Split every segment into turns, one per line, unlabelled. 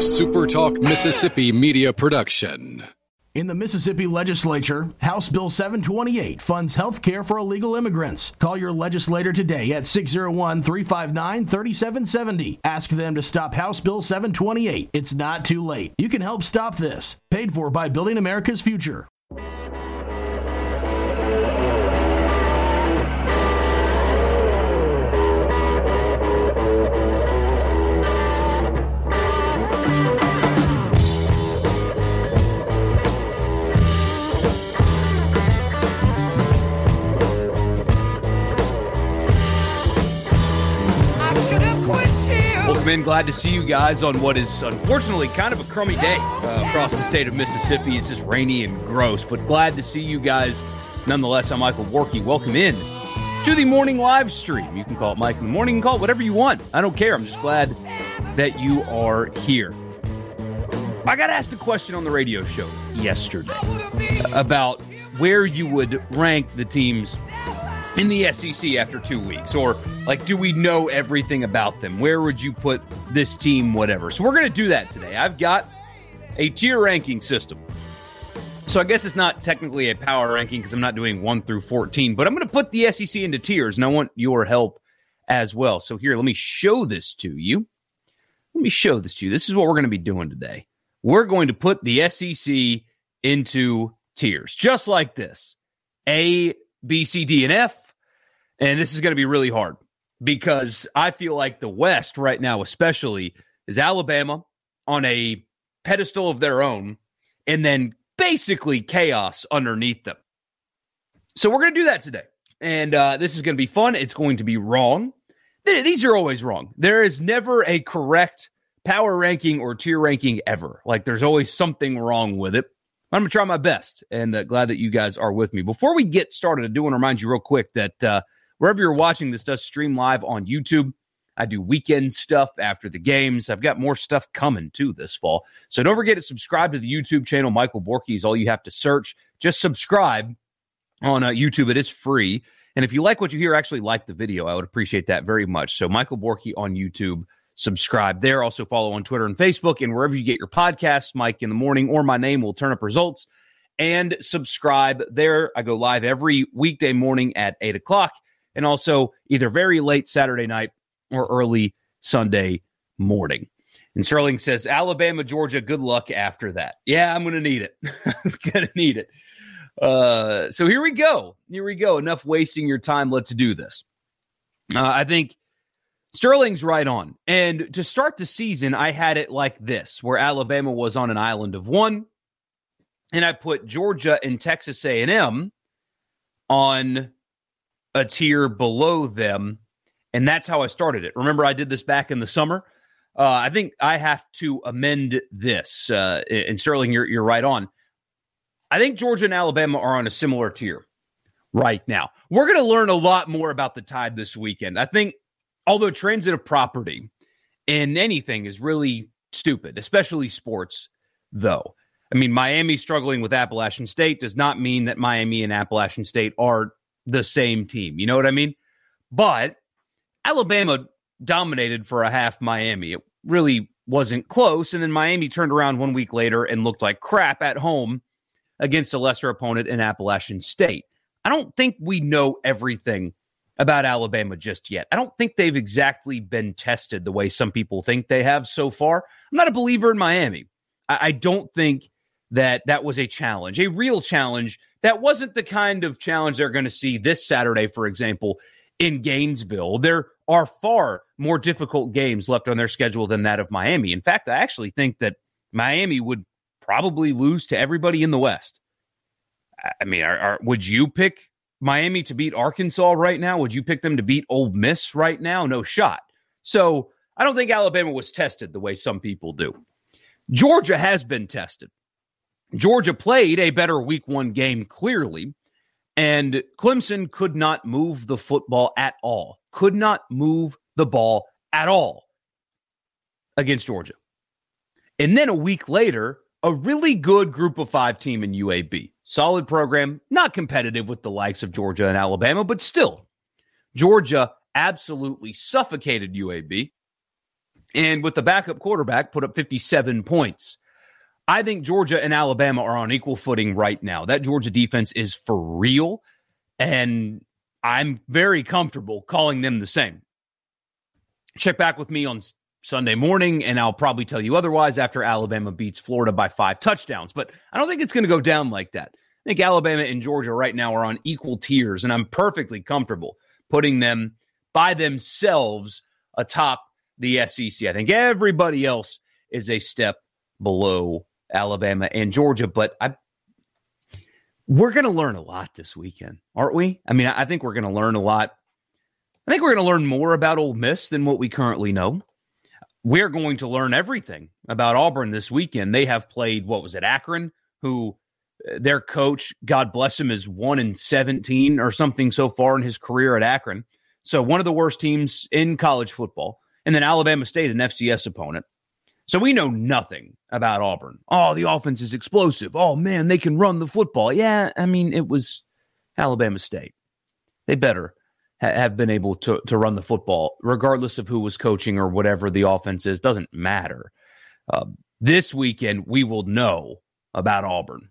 SuperTalk Mississippi media production.
In the Mississippi legislature, House Bill 728 funds health care for illegal immigrants. Call your legislator today at 601 359 3770. Ask them to stop House Bill 728. It's not too late. You can help stop this. Paid for by Building America's Future.
In. Glad to see you guys on what is unfortunately kind of a crummy day uh, across the state of Mississippi. It's just rainy and gross, but glad to see you guys nonetheless. I'm Michael Borky. Welcome in to the morning live stream. You can call it Mike in the morning, you can call it whatever you want. I don't care. I'm just glad that you are here. I got asked a question on the radio show yesterday about where you would rank the teams in the SEC after two weeks? Or, like, do we know everything about them? Where would you put this team, whatever? So, we're going to do that today. I've got a tier ranking system. So, I guess it's not technically a power ranking because I'm not doing 1 through 14, but I'm going to put the SEC into tiers, and I want your help as well. So, here, let me show this to you. Let me show this to you. This is what we're going to be doing today. We're going to put the SEC into tiers, just like this A, B, C, D, and F. And this is going to be really hard because I feel like the West right now, especially, is Alabama on a pedestal of their own and then basically chaos underneath them. So we're going to do that today. And uh, this is going to be fun. It's going to be wrong. These are always wrong. There is never a correct power ranking or tier ranking ever. Like there's always something wrong with it. I'm going to try my best and uh, glad that you guys are with me. Before we get started, I do want to remind you real quick that uh, wherever you're watching, this does stream live on YouTube. I do weekend stuff after the games. I've got more stuff coming too this fall. So don't forget to subscribe to the YouTube channel. Michael Borky is all you have to search. Just subscribe on uh, YouTube. It is free. And if you like what you hear, actually like the video. I would appreciate that very much. So Michael Borky on YouTube subscribe there. Also follow on Twitter and Facebook and wherever you get your podcasts, Mike in the morning or my name will turn up results and subscribe there. I go live every weekday morning at eight o'clock and also either very late Saturday night or early Sunday morning. And Sterling says, Alabama, Georgia, good luck after that. Yeah, I'm going to need it. I'm going to need it. Uh, so here we go. Here we go. Enough wasting your time. Let's do this. Uh, I think Sterling's right on. And to start the season, I had it like this, where Alabama was on an island of one, and I put Georgia and Texas A&M on a tier below them, and that's how I started it. Remember, I did this back in the summer. Uh, I think I have to amend this. Uh, and Sterling, you're you're right on. I think Georgia and Alabama are on a similar tier right now. We're going to learn a lot more about the Tide this weekend. I think although transitive property in anything is really stupid, especially sports, though. I mean, Miami struggling with Appalachian State does not mean that Miami and Appalachian State are the same team. You know what I mean? But Alabama dominated for a half Miami. It really wasn't close. And then Miami turned around one week later and looked like crap at home against a lesser opponent in Appalachian State. I don't think we know everything about Alabama just yet. I don't think they've exactly been tested the way some people think they have so far. I'm not a believer in Miami. I, I don't think that that was a challenge, a real challenge. That wasn't the kind of challenge they're going to see this Saturday, for example, in Gainesville. There are far more difficult games left on their schedule than that of Miami. In fact, I actually think that Miami would probably lose to everybody in the West. I mean, are, are, would you pick Miami to beat Arkansas right now? Would you pick them to beat Ole Miss right now? No shot. So I don't think Alabama was tested the way some people do. Georgia has been tested. Georgia played a better week one game, clearly, and Clemson could not move the football at all, could not move the ball at all against Georgia. And then a week later, a really good group of five team in UAB. Solid program, not competitive with the likes of Georgia and Alabama, but still, Georgia absolutely suffocated UAB. and with the backup quarterback, put up 57 points. I think Georgia and Alabama are on equal footing right now. That Georgia defense is for real, and I'm very comfortable calling them the same. Check back with me on Sunday morning, and I'll probably tell you otherwise after Alabama beats Florida by five touchdowns. But I don't think it's going to go down like that. I think Alabama and Georgia right now are on equal tiers, and I'm perfectly comfortable putting them by themselves atop the SEC. I think everybody else is a step below Alabama and Georgia, but I we're going to learn a lot this weekend, aren't we? I mean, I think we're going to learn a lot. I think we're going to learn more about Ole Miss than what we currently know. We're going to learn everything about Auburn this weekend. They have played what was it, Akron, who uh, their coach, God bless him, is one in seventeen or something so far in his career at Akron. So one of the worst teams in college football, and then Alabama State, an FCS opponent. So we know nothing about Auburn. Oh, the offense is explosive. Oh, man, they can run the football. Yeah, I mean, it was Alabama State. They better ha- have been able to, to run the football, regardless of who was coaching or whatever the offense is. Doesn't matter. Uh, this weekend, we will know about Auburn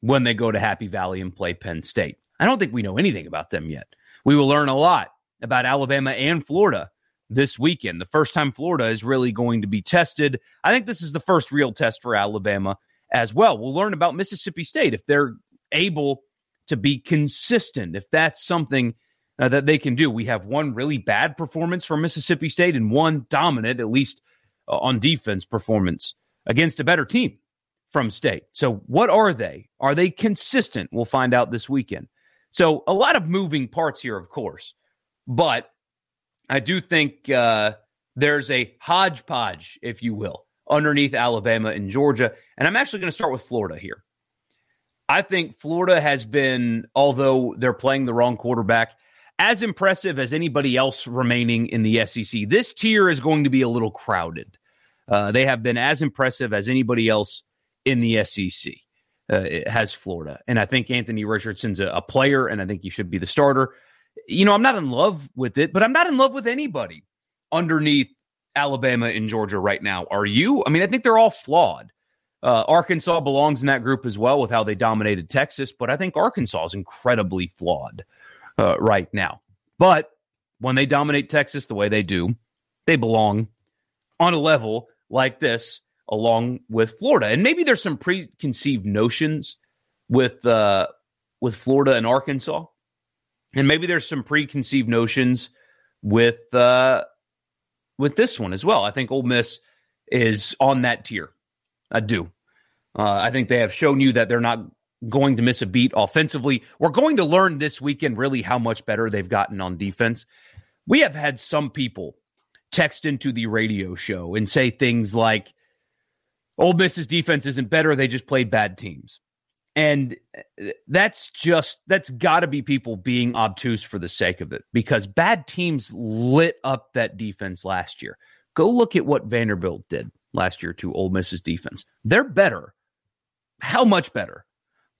when they go to Happy Valley and play Penn State. I don't think we know anything about them yet. We will learn a lot about Alabama and Florida this weekend. The first time Florida is really going to be tested. I think this is the first real test for Alabama as well. We'll learn about Mississippi State if they're able to be consistent, if that's something uh, that they can do. We have one really bad performance from Mississippi State and one dominant, at least uh, on defense, performance against a better team from State. So, what are they? Are they consistent? We'll find out this weekend. So, a lot of moving parts here, of course, but I do think uh, there's a hodgepodge, if you will, underneath Alabama and Georgia. And I'm actually going to start with Florida here. I think Florida has been, although they're playing the wrong quarterback, as impressive as anybody else remaining in the SEC. This tier is going to be a little crowded. Uh, they have been as impressive as anybody else in the SEC. Uh, has Florida, and I think Anthony Richardson's a, a player, and I think he should be the starter you know, I'm not in love with it, but I'm not in love with anybody underneath Alabama and Georgia right now. Are you? I mean, I think they're all flawed. Uh, Arkansas belongs in that group as well with how they dominated Texas, but I think Arkansas is incredibly flawed uh, right now. But when they dominate Texas the way they do, they belong on a level like this along with Florida. And maybe there's some preconceived notions with uh, with Florida and Arkansas and maybe there's some preconceived notions with uh, with this one as well. I think Ole Miss is on that tier. I do. Uh, I think they have shown you that they're not going to miss a beat offensively. We're going to learn this weekend really how much better they've gotten on defense. We have had some people text into the radio show and say things like, Ole Miss's defense isn't better. They just played bad teams. And uh, that's just, that's got to be people being obtuse for the sake of it because bad teams lit up that defense last year. Go look at what Vanderbilt did last year to Ole Miss's defense. They're better. How much better?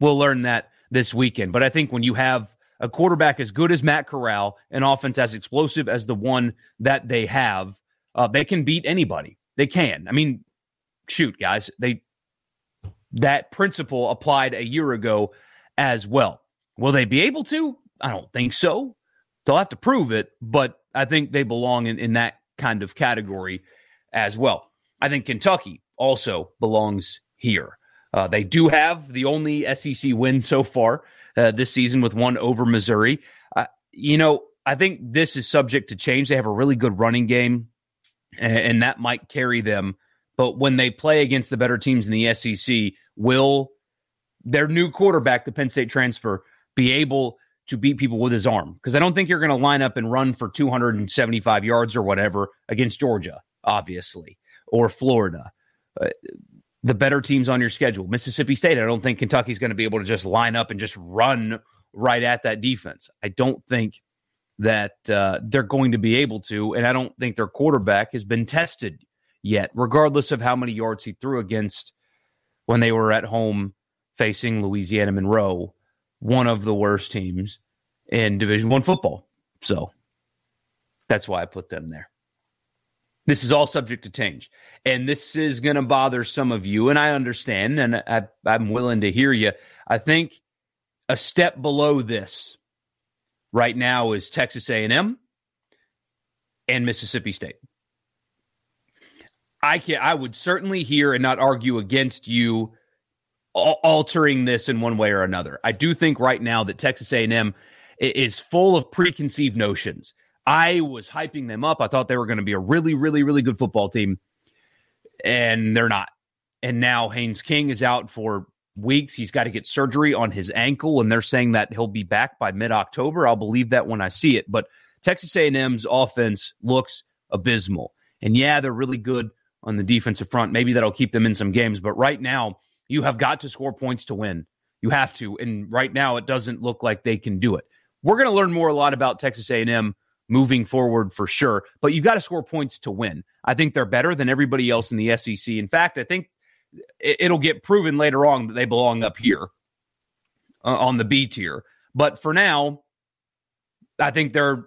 We'll learn that this weekend. But I think when you have a quarterback as good as Matt Corral, an offense as explosive as the one that they have, uh, they can beat anybody. They can. I mean, shoot, guys, they that principle applied a year ago as well. Will they be able to? I don't think so. They'll have to prove it, but I think they belong in, in that kind of category as well. I think Kentucky also belongs here. Uh, they do have the only SEC win so far uh, this season with one over Missouri. Uh, you know, I think this is subject to change. They have a really good running game, and, and that might carry them. But when they play against the better teams in the SEC, will their new quarterback, the Penn State transfer, be able to beat people with his arm? Because I don't think you're going to line up and run for 275 yards or whatever against Georgia, obviously, or Florida. Uh, the better teams on your schedule. Mississippi State, I don't think Kentucky's going to be able to just line up and just run right at that defense. I don't think that uh, they're going to be able to, and I don't think their quarterback has been tested yet, regardless of how many yards he threw against when they were at home facing Louisiana Monroe, one of the worst teams in Division One football. So that's why I put them there. This is all subject to change. And this is going to bother some of you. And I understand. And I, I'm willing to hear you. I think a step below this right now is Texas A&M and Mississippi State. I can I would certainly hear and not argue against you altering this in one way or another. I do think right now that Texas A&M is full of preconceived notions. I was hyping them up. I thought they were going to be a really, really, really good football team, and they're not. And now Haynes King is out for weeks. He's got to get surgery on his ankle, and they're saying that he'll be back by mid October. I'll believe that when I see it. But Texas A&M's offense looks abysmal, and yeah, they're really good on the defensive front. Maybe that'll keep them in some games. But right now, you have got to score points to win. You have to, and right now, it doesn't look like they can do it. We're going to learn more a lot about Texas A&M moving forward for sure. But you've got to score points to win. I think they're better than everybody else in the SEC. In fact, I think it'll get proven later on that they belong up here uh, on the B tier. But for now, I think they're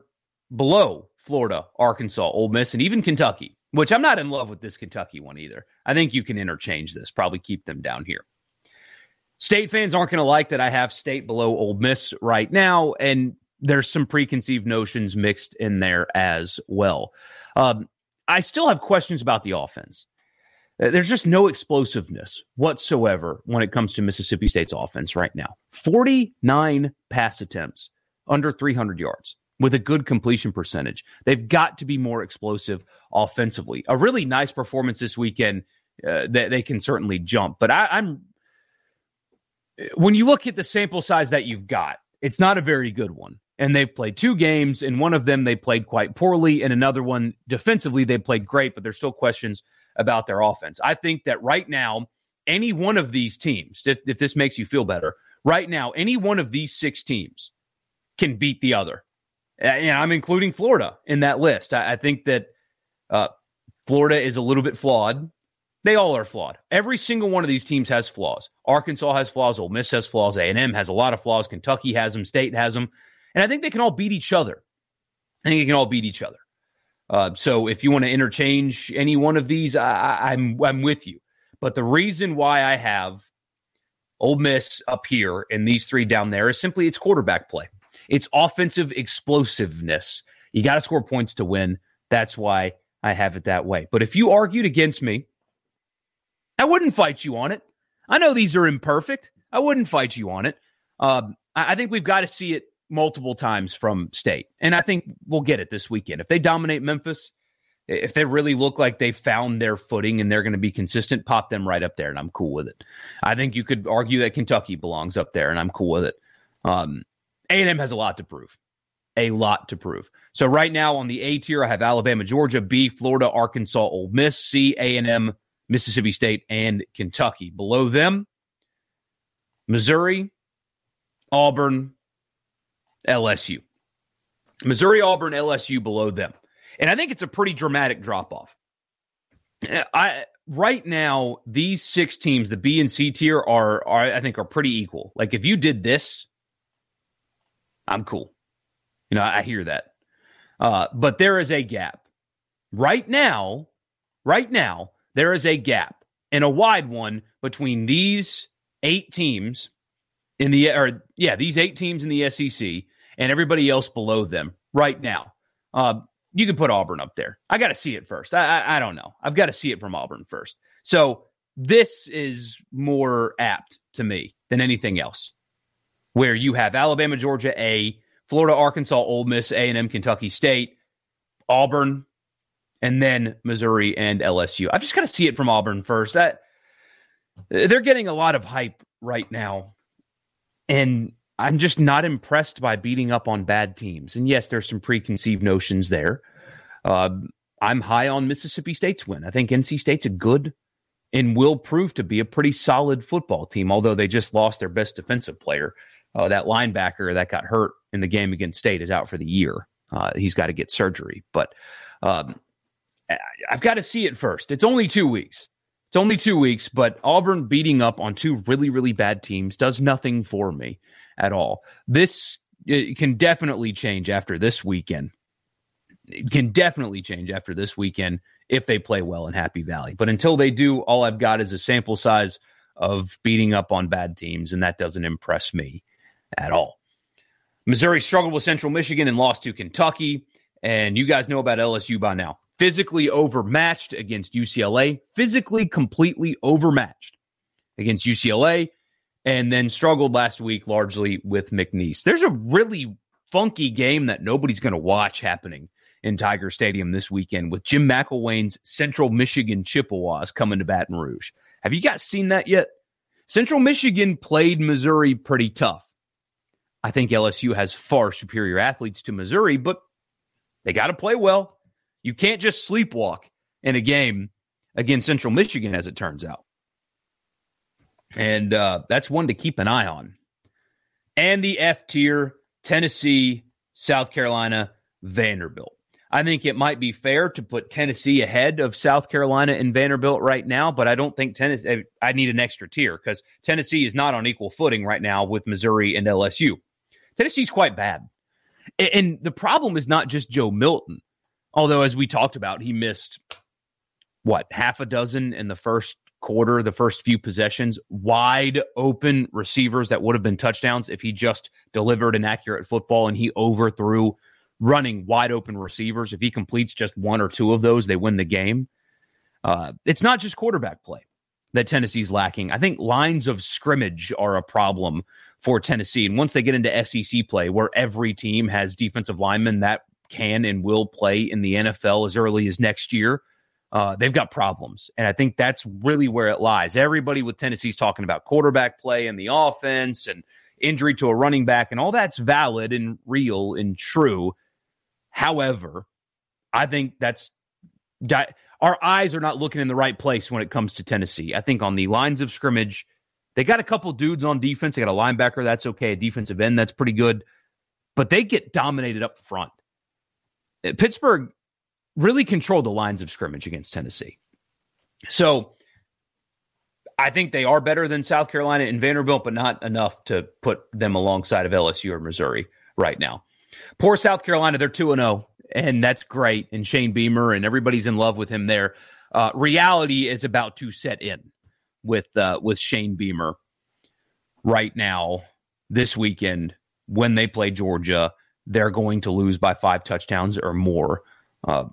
below Florida, Arkansas, Ole Miss, and even Kentucky, which I'm not in love with this Kentucky one either. I think you can interchange this, probably keep them down here. State fans aren't going to like that I have state below Ole Miss right now. And there's some preconceived notions mixed in there as well. Um, I still have questions about the offense. Uh, there's just no explosiveness whatsoever when it comes to Mississippi State's offense right now. 49 pass attempts under 300 yards with a good completion percentage. They've got to be more explosive offensively. A really nice performance this weekend uh, that they can certainly jump. But I, I'm when you look at the sample size that you've got, it's not a very good one and they've played two games. In one of them, they played quite poorly. In another one, defensively, they played great, but there's still questions about their offense. I think that right now, any one of these teams, if, if this makes you feel better, right now, any one of these six teams can beat the other. And I'm including Florida in that list. I, I think that uh, Florida is a little bit flawed. They all are flawed. Every single one of these teams has flaws. Arkansas has flaws. Ole Miss has flaws. A&M has a lot of flaws. Kentucky has them. State has them. And I think they can all beat each other. I think they can all beat each other. Uh, so if you want to interchange any one of these, I, I'm I'm with you. But the reason why I have Ole Miss up here and these three down there is simply it's quarterback play. It's offensive explosiveness. You got to score points to win. That's why I have it that way. But if you argued against me, I wouldn't fight you on it. I know these are imperfect. I wouldn't fight you on it. Um, I, I think we've got to see it multiple times from state. And I think we'll get it this weekend. If they dominate Memphis, if they really look like they found their footing and they're going to be consistent, pop them right up there, and I'm cool with it. I think you could argue that Kentucky belongs up there, and I'm cool with it. Um, A&M has a lot to prove, a lot to prove. So right now on the A tier, I have Alabama, Georgia, B, Florida, Arkansas, Ole Miss, C, A&M, Mississippi State, and Kentucky. Below them, Missouri, Auburn, LSU. Missouri, Auburn, LSU below them. And I think it's a pretty dramatic drop off. I right now these six teams, the B and C tier are are I think are pretty equal. Like if you did this, I'm cool. You know, I hear that. Uh, but there is a gap. Right now, right now, there is a gap and a wide one between these eight teams in the or yeah, these eight teams in the SEC and everybody else below them right now. Uh, you can put Auburn up there. I got to see it first. I, I, I don't know. I've got to see it from Auburn first. So this is more apt to me than anything else, where you have Alabama, Georgia, A, Florida, Arkansas, Ole Miss, A and M, Kentucky State, Auburn, and then Missouri and LSU. I've just got to see it from Auburn first. That they're getting a lot of hype right now, and I'm just not impressed by beating up on bad teams. And yes, there's some preconceived notions there. Uh, I'm high on Mississippi State's win. I think NC State's a good and will prove to be a pretty solid football team, although they just lost their best defensive player. Uh, that linebacker that got hurt in the game against State is out for the year. Uh, he's got to get surgery. But um, I've got to see it first. It's only two weeks. It's only two weeks, but Auburn beating up on two really, really bad teams does nothing for me at all. This can definitely change after this weekend. It can definitely change after this weekend if they play well in Happy Valley. But until they do, all I've got is a sample size of beating up on bad teams, and that doesn't impress me at all. Missouri struggled with Central Michigan and lost to Kentucky. And you guys know about LSU by now. Physically overmatched against UCLA, physically completely overmatched against UCLA, and then struggled last week largely with McNeese. There's a really funky game that nobody's going to watch happening in Tiger Stadium this weekend with Jim McElwain's Central Michigan Chippewas coming to Baton Rouge. Have you guys seen that yet? Central Michigan played Missouri pretty tough. I think LSU has far superior athletes to Missouri, but they got to play well. You can't just sleepwalk in a game against Central Michigan, as it turns out. And uh, that's one to keep an eye on. And the F tier Tennessee, South Carolina, Vanderbilt. I think it might be fair to put Tennessee ahead of South Carolina and Vanderbilt right now, but I don't think Tennessee, I need an extra tier because Tennessee is not on equal footing right now with Missouri and LSU. Tennessee's quite bad. And the problem is not just Joe Milton, although, as we talked about, he missed what, half a dozen in the first quarter, the first few possessions, wide open receivers that would have been touchdowns if he just delivered an accurate football and he overthrew running wide open receivers. If he completes just one or two of those, they win the game. Uh, it's not just quarterback play that Tennessee's lacking. I think lines of scrimmage are a problem for Tennessee. And once they get into SEC play, where every team has defensive linemen that can and will play in the NFL as early as next year, uh, they've got problems. And I think that's really where it lies. Everybody with Tennessee's talking about quarterback play and the offense and injury to a running back, and all that's valid and real and true. However, I think that's our eyes are not looking in the right place when it comes to Tennessee. I think on the lines of scrimmage, they got a couple dudes on defense. They got a linebacker, that's okay. A defensive end, that's pretty good. But they get dominated up front. Uh, Pittsburgh really controlled the lines of scrimmage against Tennessee. So I think they are better than South Carolina and Vanderbilt, but not enough to put them alongside of LSU or Missouri right now. Poor South Carolina, they're 2 0, and that's great. And Shane Beamer and everybody's in love with him there. Uh, reality is about to set in with uh, with Shane Beamer right now this weekend when they play Georgia. They're going to lose by five touchdowns or more. Uh,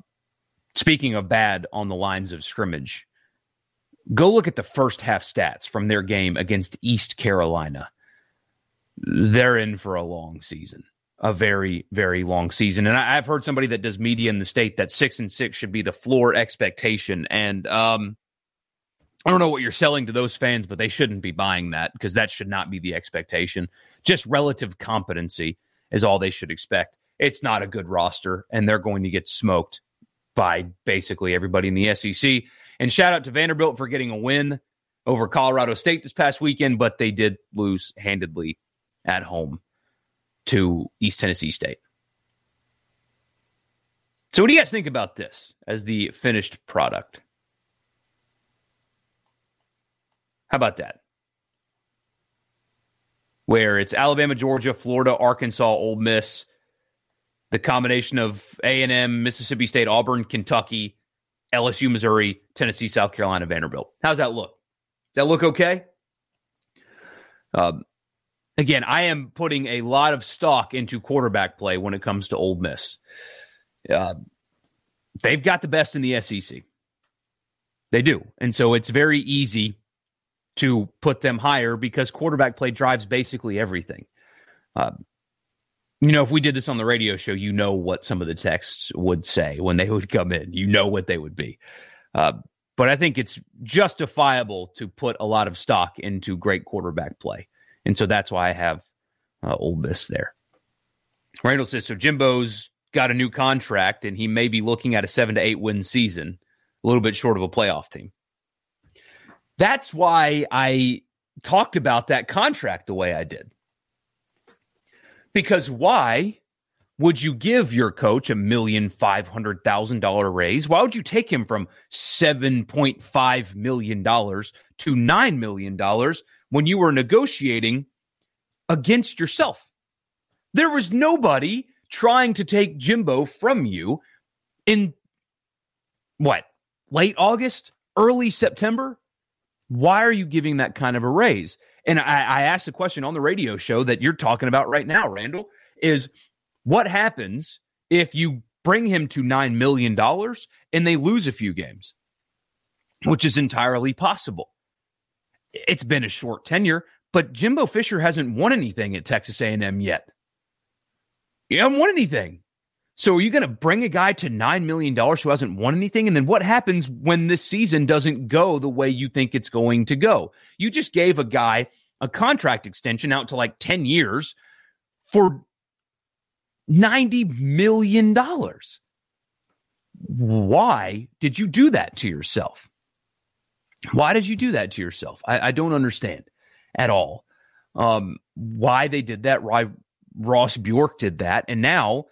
speaking of bad on the lines of scrimmage, go look at the first half stats from their game against East Carolina. They're in for a long season, a very, very long season. And I, have heard somebody that does media in the state that six and six should be the floor expectation. And um, I don't know what you're selling to those fans, but they shouldn't be buying that because that should not be the expectation. Just relative competency is all they should expect. It's not a good roster, and they're going to get smoked by basically everybody in the SEC. And shout out to Vanderbilt for getting a win over Colorado State this past weekend, but they did lose handedly at home to East Tennessee State. So, what do you guys think about this as the finished product? How about that? Where it's Alabama, Georgia, Florida, Arkansas, Ole Miss, the combination of A&M, Mississippi State, Auburn, Kentucky, LSU, Missouri, Tennessee, South Carolina, Vanderbilt. How's that look? Does that look okay? Um, again, I am putting a lot of stock into quarterback play when it comes to Ole Miss. Uh, they've got the best in the SEC. They do. And so it's very easy to put them higher because quarterback play drives basically everything. Uh, you know, if we did this on the radio show, you know what some of the texts would say when they would come in. You know what they would be. Uh, but I think it's justifiable to put a lot of stock into great quarterback play. And so that's why I have uh, Ole Miss there. Randall says, so Jimbo's got a new contract and he may be looking at a seven to eight win season, a little bit short of a playoff team. That's why I talked about that contract the way I did. Because why would you give your coach a million five hundred thousand dollar raise? Why would you take him from seven point five million dollars to nine million dollars when you were negotiating against yourself? There was nobody trying to take Jimbo from you in what late August, early September, why are you giving that kind of a raise? And I, I asked a question on the radio show that you're talking about right now, Randall, is what happens if you bring him to $9 million and they lose a few games, which is entirely possible. It's been a short tenure, but Jimbo Fisher hasn't won anything at Texas A&M yet. He hasn't won anything. So are you going to bring a guy to $9 million who hasn't won anything? And then what happens when this season doesn't go the way you think it's going to go? You just gave a guy a contract extension out to like 10 years for $90 million. Why did you do that to yourself? Why did you do that to yourself? I, I don't understand at all um, why they did that. Why Ross Bjork did that. And now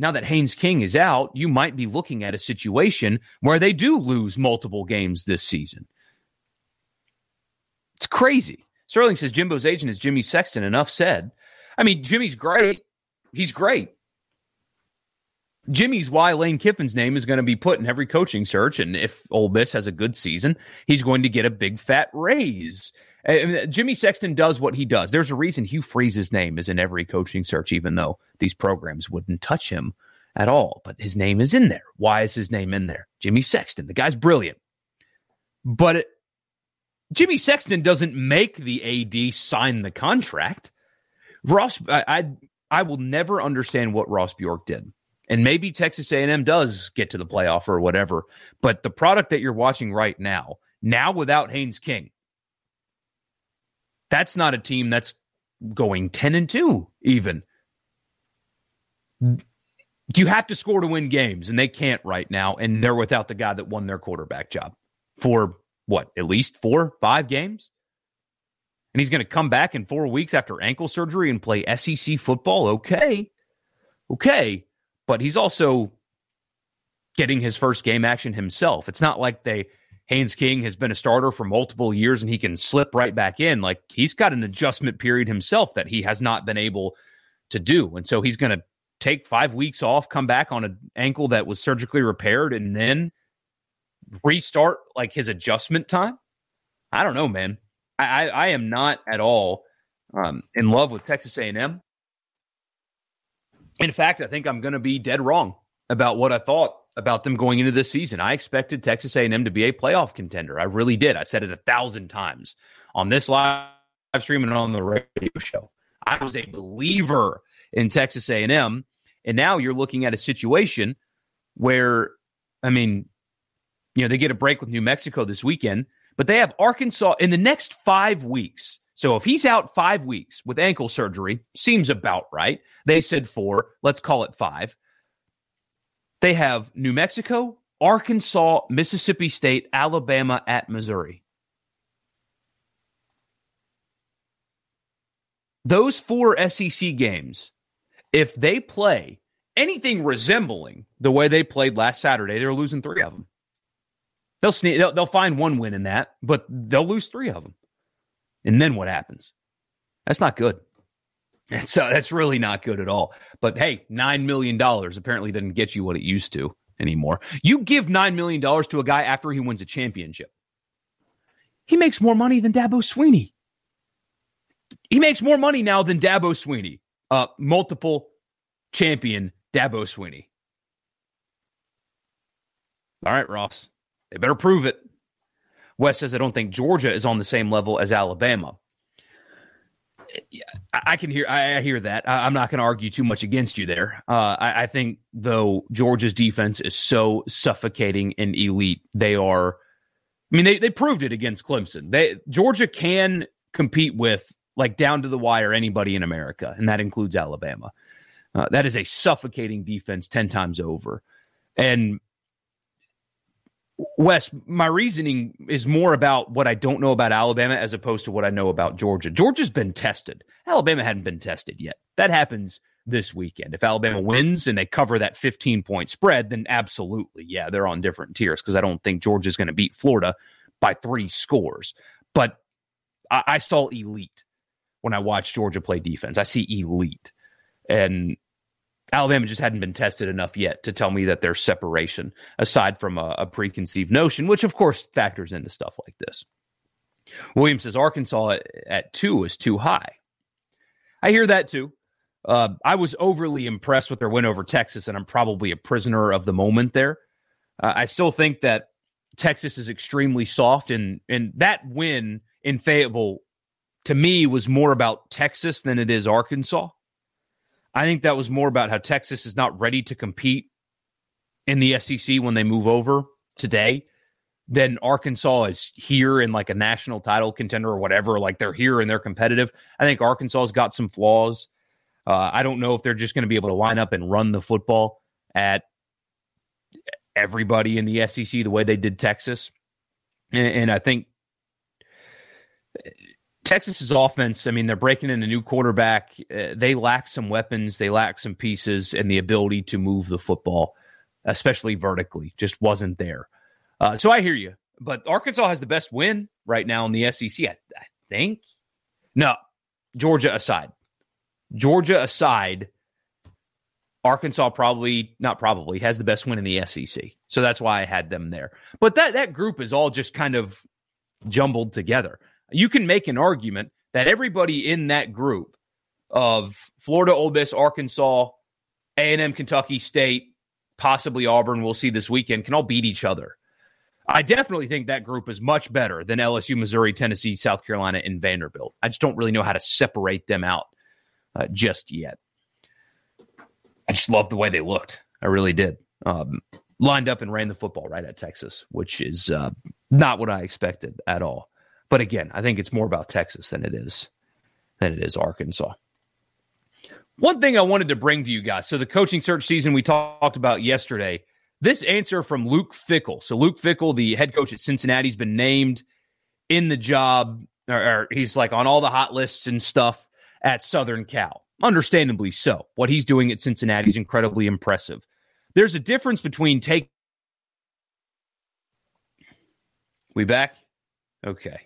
now that Haynes King is out, you might be looking at a situation where they do lose multiple games this season. It's crazy. Sterling says Jimbo's agent is Jimmy Sexton. Enough said. I mean, Jimmy's great. He's great. Jimmy's why Lane Kiffin's name is going to be put in every coaching search. And if Ole Miss has a good season, he's going to get a big fat raise. I uh, Jimmy Sexton does what he does. There's a reason Hugh Freeze's name is in every coaching search, even though these programs wouldn't touch him at all. But his name is in there. Why is his name in there? Jimmy Sexton. The guy's brilliant. But it, Jimmy Sexton doesn't make the AD sign the contract. Ross, I, I, I will never understand what Ross Bjork did. And maybe Texas A&M does get to the playoff or whatever. But the product that you're watching right now, now without Haynes King, that's not a team that's going 10 and 2 even. You have to score to win games, and they can't right now. And they're without the guy that won their quarterback job for what, at least four, five games? And he's going to come back in four weeks after ankle surgery and play SEC football. Okay. Okay. But he's also getting his first game action himself. It's not like they Haynes King has been a starter for multiple years and he can slip right back in. Like he's got an adjustment period himself that he has not been able to do. And so he's going to take five weeks off, come back on an ankle that was surgically repaired, and then restart like his adjustment time. I don't know, man. I, I, I am not at all um, in love with Texas A&M. In fact, I think I'm going to be dead wrong about what I thought about them going into this season. I expected Texas A&M to be a playoff contender. I really did. I said it a thousand times on this live stream and on the radio show. I was a believer in Texas A&M, and now you're looking at a situation where, I mean, you know, they get a break with New Mexico this weekend, but they have Arkansas in the next five weeks. So if he's out five weeks with ankle surgery, seems about right. They said four. Let's call it five. They have New Mexico, Arkansas, Mississippi State, Alabama at Missouri. Those four SEC games, if they play anything resembling the way they played last Saturday, they're losing three of them. They'll sneak, they'll, they'll find one win in that, but they'll lose three of them. And then what happens? That's not good. And so that's really not good at all. But hey, $9 million apparently didn't get you what it used to anymore. You give $9 million to a guy after he wins a championship. He makes more money than Dabo Swinney. He makes more money now than Dabo Swinney, uh, multiple champion Dabo Swinney. All right, Ross. They better prove it. Wes says, I don't think Georgia is on the same level as Alabama. I can hear I hear that. I'm not going to argue too much against you there. Uh, I, I, think though Georgia's defense is so suffocating and elite. They are. I mean, they they proved it against Clemson. They Georgia can compete with like down to the wire anybody in America, and that includes Alabama. Uh, that is a suffocating defense ten times over, and Wes, my reasoning is more about what I don't know about Alabama as opposed to what I know about Georgia. Georgia's been tested. Alabama hadn't been tested yet. That happens this weekend. If Alabama wins and they cover that 15 point spread, then absolutely, yeah, they're on different tiers because I don't think Georgia's going to beat Florida by three scores. But I, I saw elite when I watched Georgia play defense. I see elite. And Alabama just hadn't been tested enough yet to tell me that there's separation aside from a, a preconceived notion, which of course factors into stuff like this. Williams says Arkansas at, at two is too high. I hear that too. Uh, I was overly impressed with their win over Texas, and I'm probably a prisoner of the moment there. Uh, I still think that Texas is extremely soft, and and that win in Fayetteville to me was more about Texas than it is Arkansas. I think that was more about how Texas is not ready to compete in the SEC when they move over today. than Arkansas is here in like a national title contender or whatever. Like they're here and they're competitive. I think Arkansas's got some flaws. Uh, I don't know if they're just going to be able to line up and run the football at everybody in the SEC the way they did Texas. And, and I think Texas's offense, I mean, they're breaking in a new quarterback. Uh, they lack some weapons, they lack some pieces, and the ability to move the football, especially vertically, just wasn't there. Uh, so I hear you. But Arkansas has the best win right now in the SEC, I, I think. No, Georgia aside. Georgia aside, Arkansas probably not probably has the best win in the SEC. So that's why I had them there. But that that group is all just kind of jumbled together. You can make an argument that everybody in that group of Florida, Ole Miss, Arkansas, A&M, Kentucky State, possibly Auburn, we'll see this weekend, can all beat each other. I definitely think that group is much better than LSU, Missouri, Tennessee, South Carolina, and Vanderbilt. I just don't really know how to separate them out uh, just yet. I just loved the way they looked. I really did. Um, lined up and ran the football right at Texas, which is uh, not what I expected at all. But again, I think it's more about Texas than it is than it is Arkansas. One thing I wanted to bring to you guys. So the coaching search season we talked about yesterday. This answer from Luke Fickell. So Luke Fickell, the head coach at Cincinnati, has been named in the job, or, or he's like on all the hot lists and stuff at Southern Cal. Understandably so. What he's doing at Cincinnati is incredibly impressive. There's a difference between take. We back? Okay.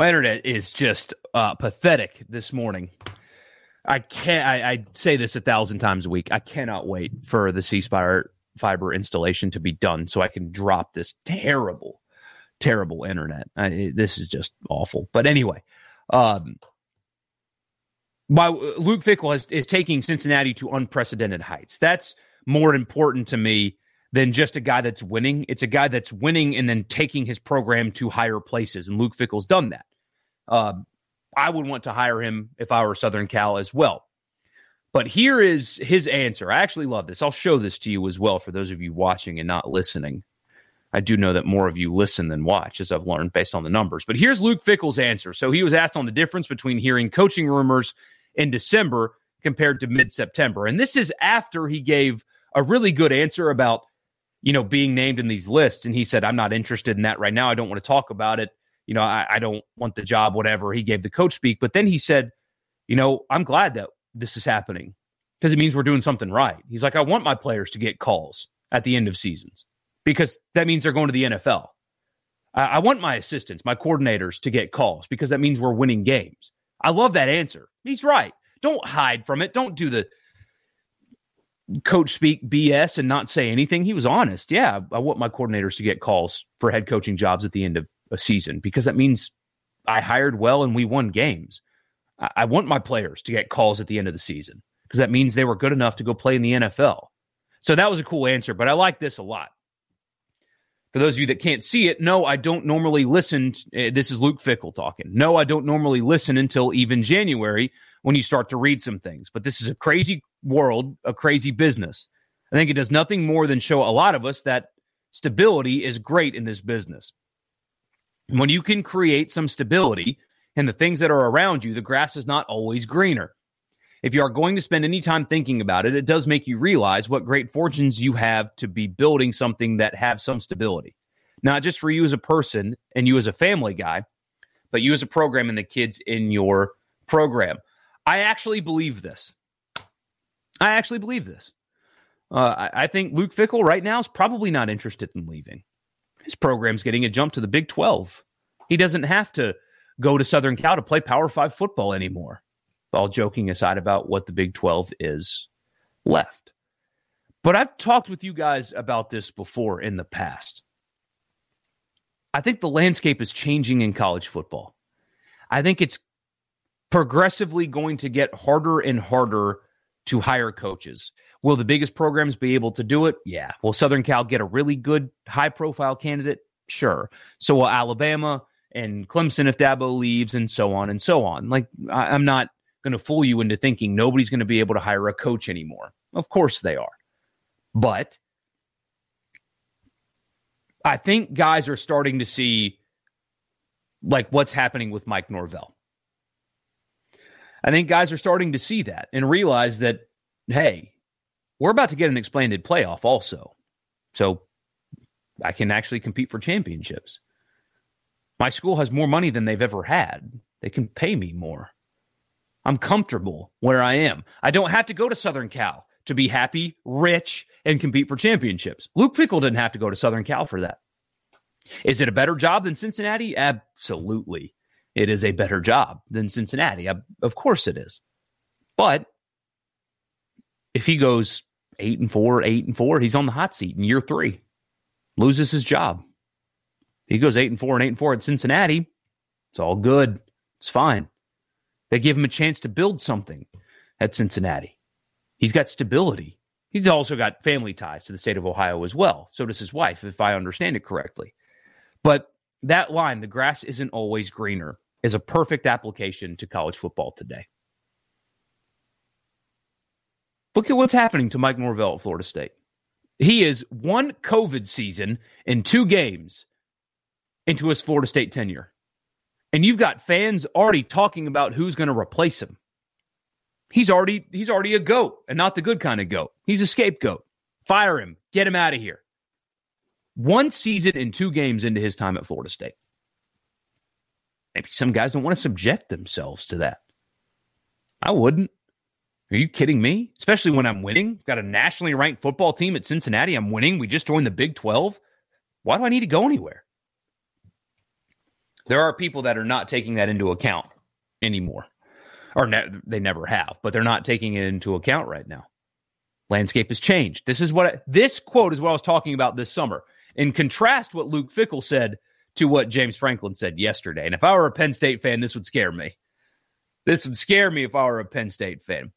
My internet is just uh, pathetic this morning. I can't. I, I, say this a thousand times a week. I cannot wait for the C Spire fiber installation to be done so I can drop this terrible, terrible internet. I, this is just awful. But anyway, um, my Luke Fickell is, is taking Cincinnati to unprecedented heights. That's more important to me than just a guy that's winning. It's a guy that's winning and then taking his program to higher places. And Luke Fickell's done that. Uh, I would want to hire him if I were Southern Cal as well. But here is his answer. I actually love this. I'll show this to you as well for those of you watching and not listening. I do know that more of you listen than watch, as I've learned based on the numbers. But here's Luke Fickell's answer. So he was asked on the difference between hearing coaching rumors in December compared to mid September. And this is after he gave a really good answer about, you know, being named in these lists. And he said, I'm not interested in that right now. I don't want to talk about it. You know, I, I don't want the job, whatever. He gave the coach speak. But then he said, you know, I'm glad that this is happening because it means we're doing something right. He's like, I want my players to get calls at the end of seasons because that means they're going to the NFL. I, I want my assistants, my coordinators to get calls because that means we're winning games. I love that answer. He's right. Don't hide from it. Don't do the coach speak BS and not say anything. He was honest. Yeah, I want my coordinators to get calls for head coaching jobs at the end of a season because that means I hired well and we won games. I, I want my players to get calls at the end of the season because that means they were good enough to go play in the NFL. So that was a cool answer, but I like this a lot. For those of you that can't see it, no, I don't normally listen. Uh, this is Luke Fickell talking. No, I don't normally listen until even January when you start to read some things. But this is a crazy world, a crazy business. I think it does nothing more than show a lot of us that stability is great in this business. When you can create some stability in the things that are around you, the grass is not always greener. If you are going to spend any time thinking about it, it does make you realize what great fortunes you have to be building something that have some stability. Not just for you as a person and you as a family guy, but you as a program and the kids in your program. I actually believe this. I actually believe this. Uh, I, I think Luke Fickell right now is probably not interested in leaving. His program's getting a jump to the Big 12. He doesn't have to go to Southern Cal to play Power Five football anymore all joking aside about what the Big 12 is. left. But I've talked with you guys about this before in the past. I think the landscape is changing in college football. I think it's progressively going to get harder and harder to hire coaches. Will the biggest programs be able to do it? Yeah. Will Southern Cal get a really good high profile candidate? Sure. So will Alabama and Clemson if Dabo leaves and so on and so on. Like, I, am not going to fool you into thinking nobody's going to be able to hire a coach anymore. Of course they are. But I think guys are starting to see like what's happening with Mike Norvell. I think guys are starting to see that and realize that, hey, we're about to get an expanded playoff also. So I can actually compete for championships. My school has more money than they've ever had. They can pay me more. I'm comfortable where I am. I don't have to go to Southern Cal to be happy, rich, and compete for championships. Luke Fickell didn't have to go to Southern Cal for that. Is it a better job than Cincinnati? Absolutely. It is a better job than Cincinnati. Of course it is. But if he goes eight and four, eight and four, he's on the hot seat in year three, loses his job. He goes eight and four and eight and four at Cincinnati. It's all good. It's fine. They give him a chance to build something at Cincinnati. He's got stability. He's also got family ties to the state of Ohio as well. So does his wife, if I understand it correctly. But that line, the grass isn't always greener, is a perfect application to college football today. Look at what's happening to Mike Norvell at Florida State. He is one COVID season in two games into his Florida State tenure. And you've got fans already talking about who's going to replace him. He's already he's already a goat and not the good kind of goat. He's a scapegoat. Fire him. Get him out of here. One season and two games into his time at Florida State. Maybe some guys don't want to subject themselves to that. I wouldn't. Are you kidding me? Especially when I'm winning. Got a nationally ranked football team at Cincinnati. I'm winning. We just joined the Big 12. Why do I need to go anywhere? There are people that are not taking that into account anymore, or ne- they never have, but they're not taking it into account right now. Landscape has changed. This is what I, this quote is what I was talking about this summer. In contrast, what Luke Fickell said to what James Franklin said yesterday. And if I were a Penn State fan, this would scare me. This would scare me if I were a Penn State fan.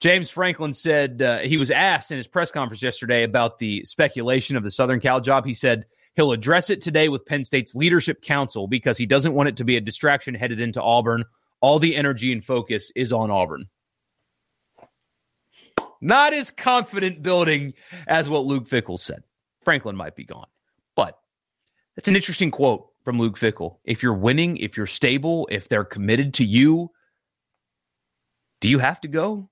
James Franklin said uh, he was asked in his press conference yesterday about the speculation of the Southern Cal job. He said, He'll address it today with Penn State's leadership council because he doesn't want it to be a distraction headed into Auburn. All the energy and focus is on Auburn. Not as confident building as what Luke Fickell said. Franklin might be gone. But that's an interesting quote from Luke Fickell. If you're winning, if you're stable, if they're committed to you, do you have to go?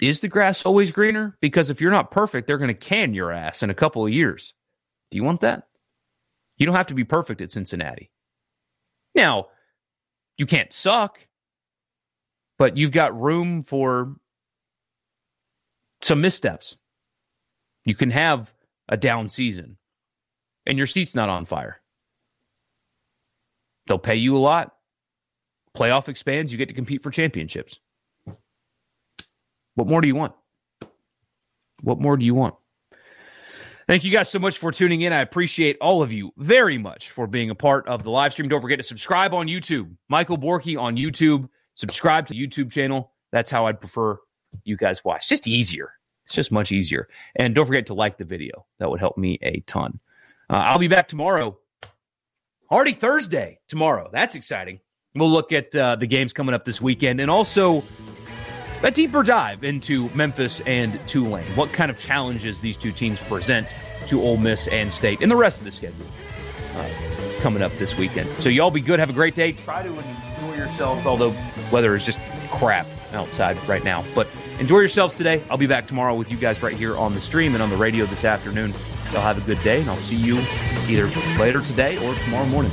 Is the grass always greener? Because if you're not perfect, they're going to can your ass in a couple of years. Do you want that? You don't have to be perfect at Cincinnati. Now, you can't suck, but you've got room for some missteps. You can have a down season, and your seat's not on fire. They'll pay you a lot. Playoff expands, you get to compete for championships. What more do you want? What more do you want? Thank you guys so much for tuning in. I appreciate all of you very much for being a part of the live stream. Don't forget to subscribe on YouTube. Michael Borky on YouTube. Subscribe to the YouTube channel. That's how I'd prefer you guys watch. Just easier. It's just much easier. And don't forget to like the video. That would help me a ton. Uh, I'll be back tomorrow. Already Thursday tomorrow. That's exciting. We'll look at uh, the games coming up this weekend and also a deeper dive into Memphis and Tulane. What kind of challenges these two teams present to Ole Miss and State and the rest of the schedule uh, coming up this weekend. So y'all be good. Have a great day. Try to enjoy yourselves, although weather is just crap outside right now. But enjoy yourselves today. I'll be back tomorrow with you guys right here on the stream and on the radio this afternoon. Y'all have a good day, and I'll see you either later today or tomorrow morning.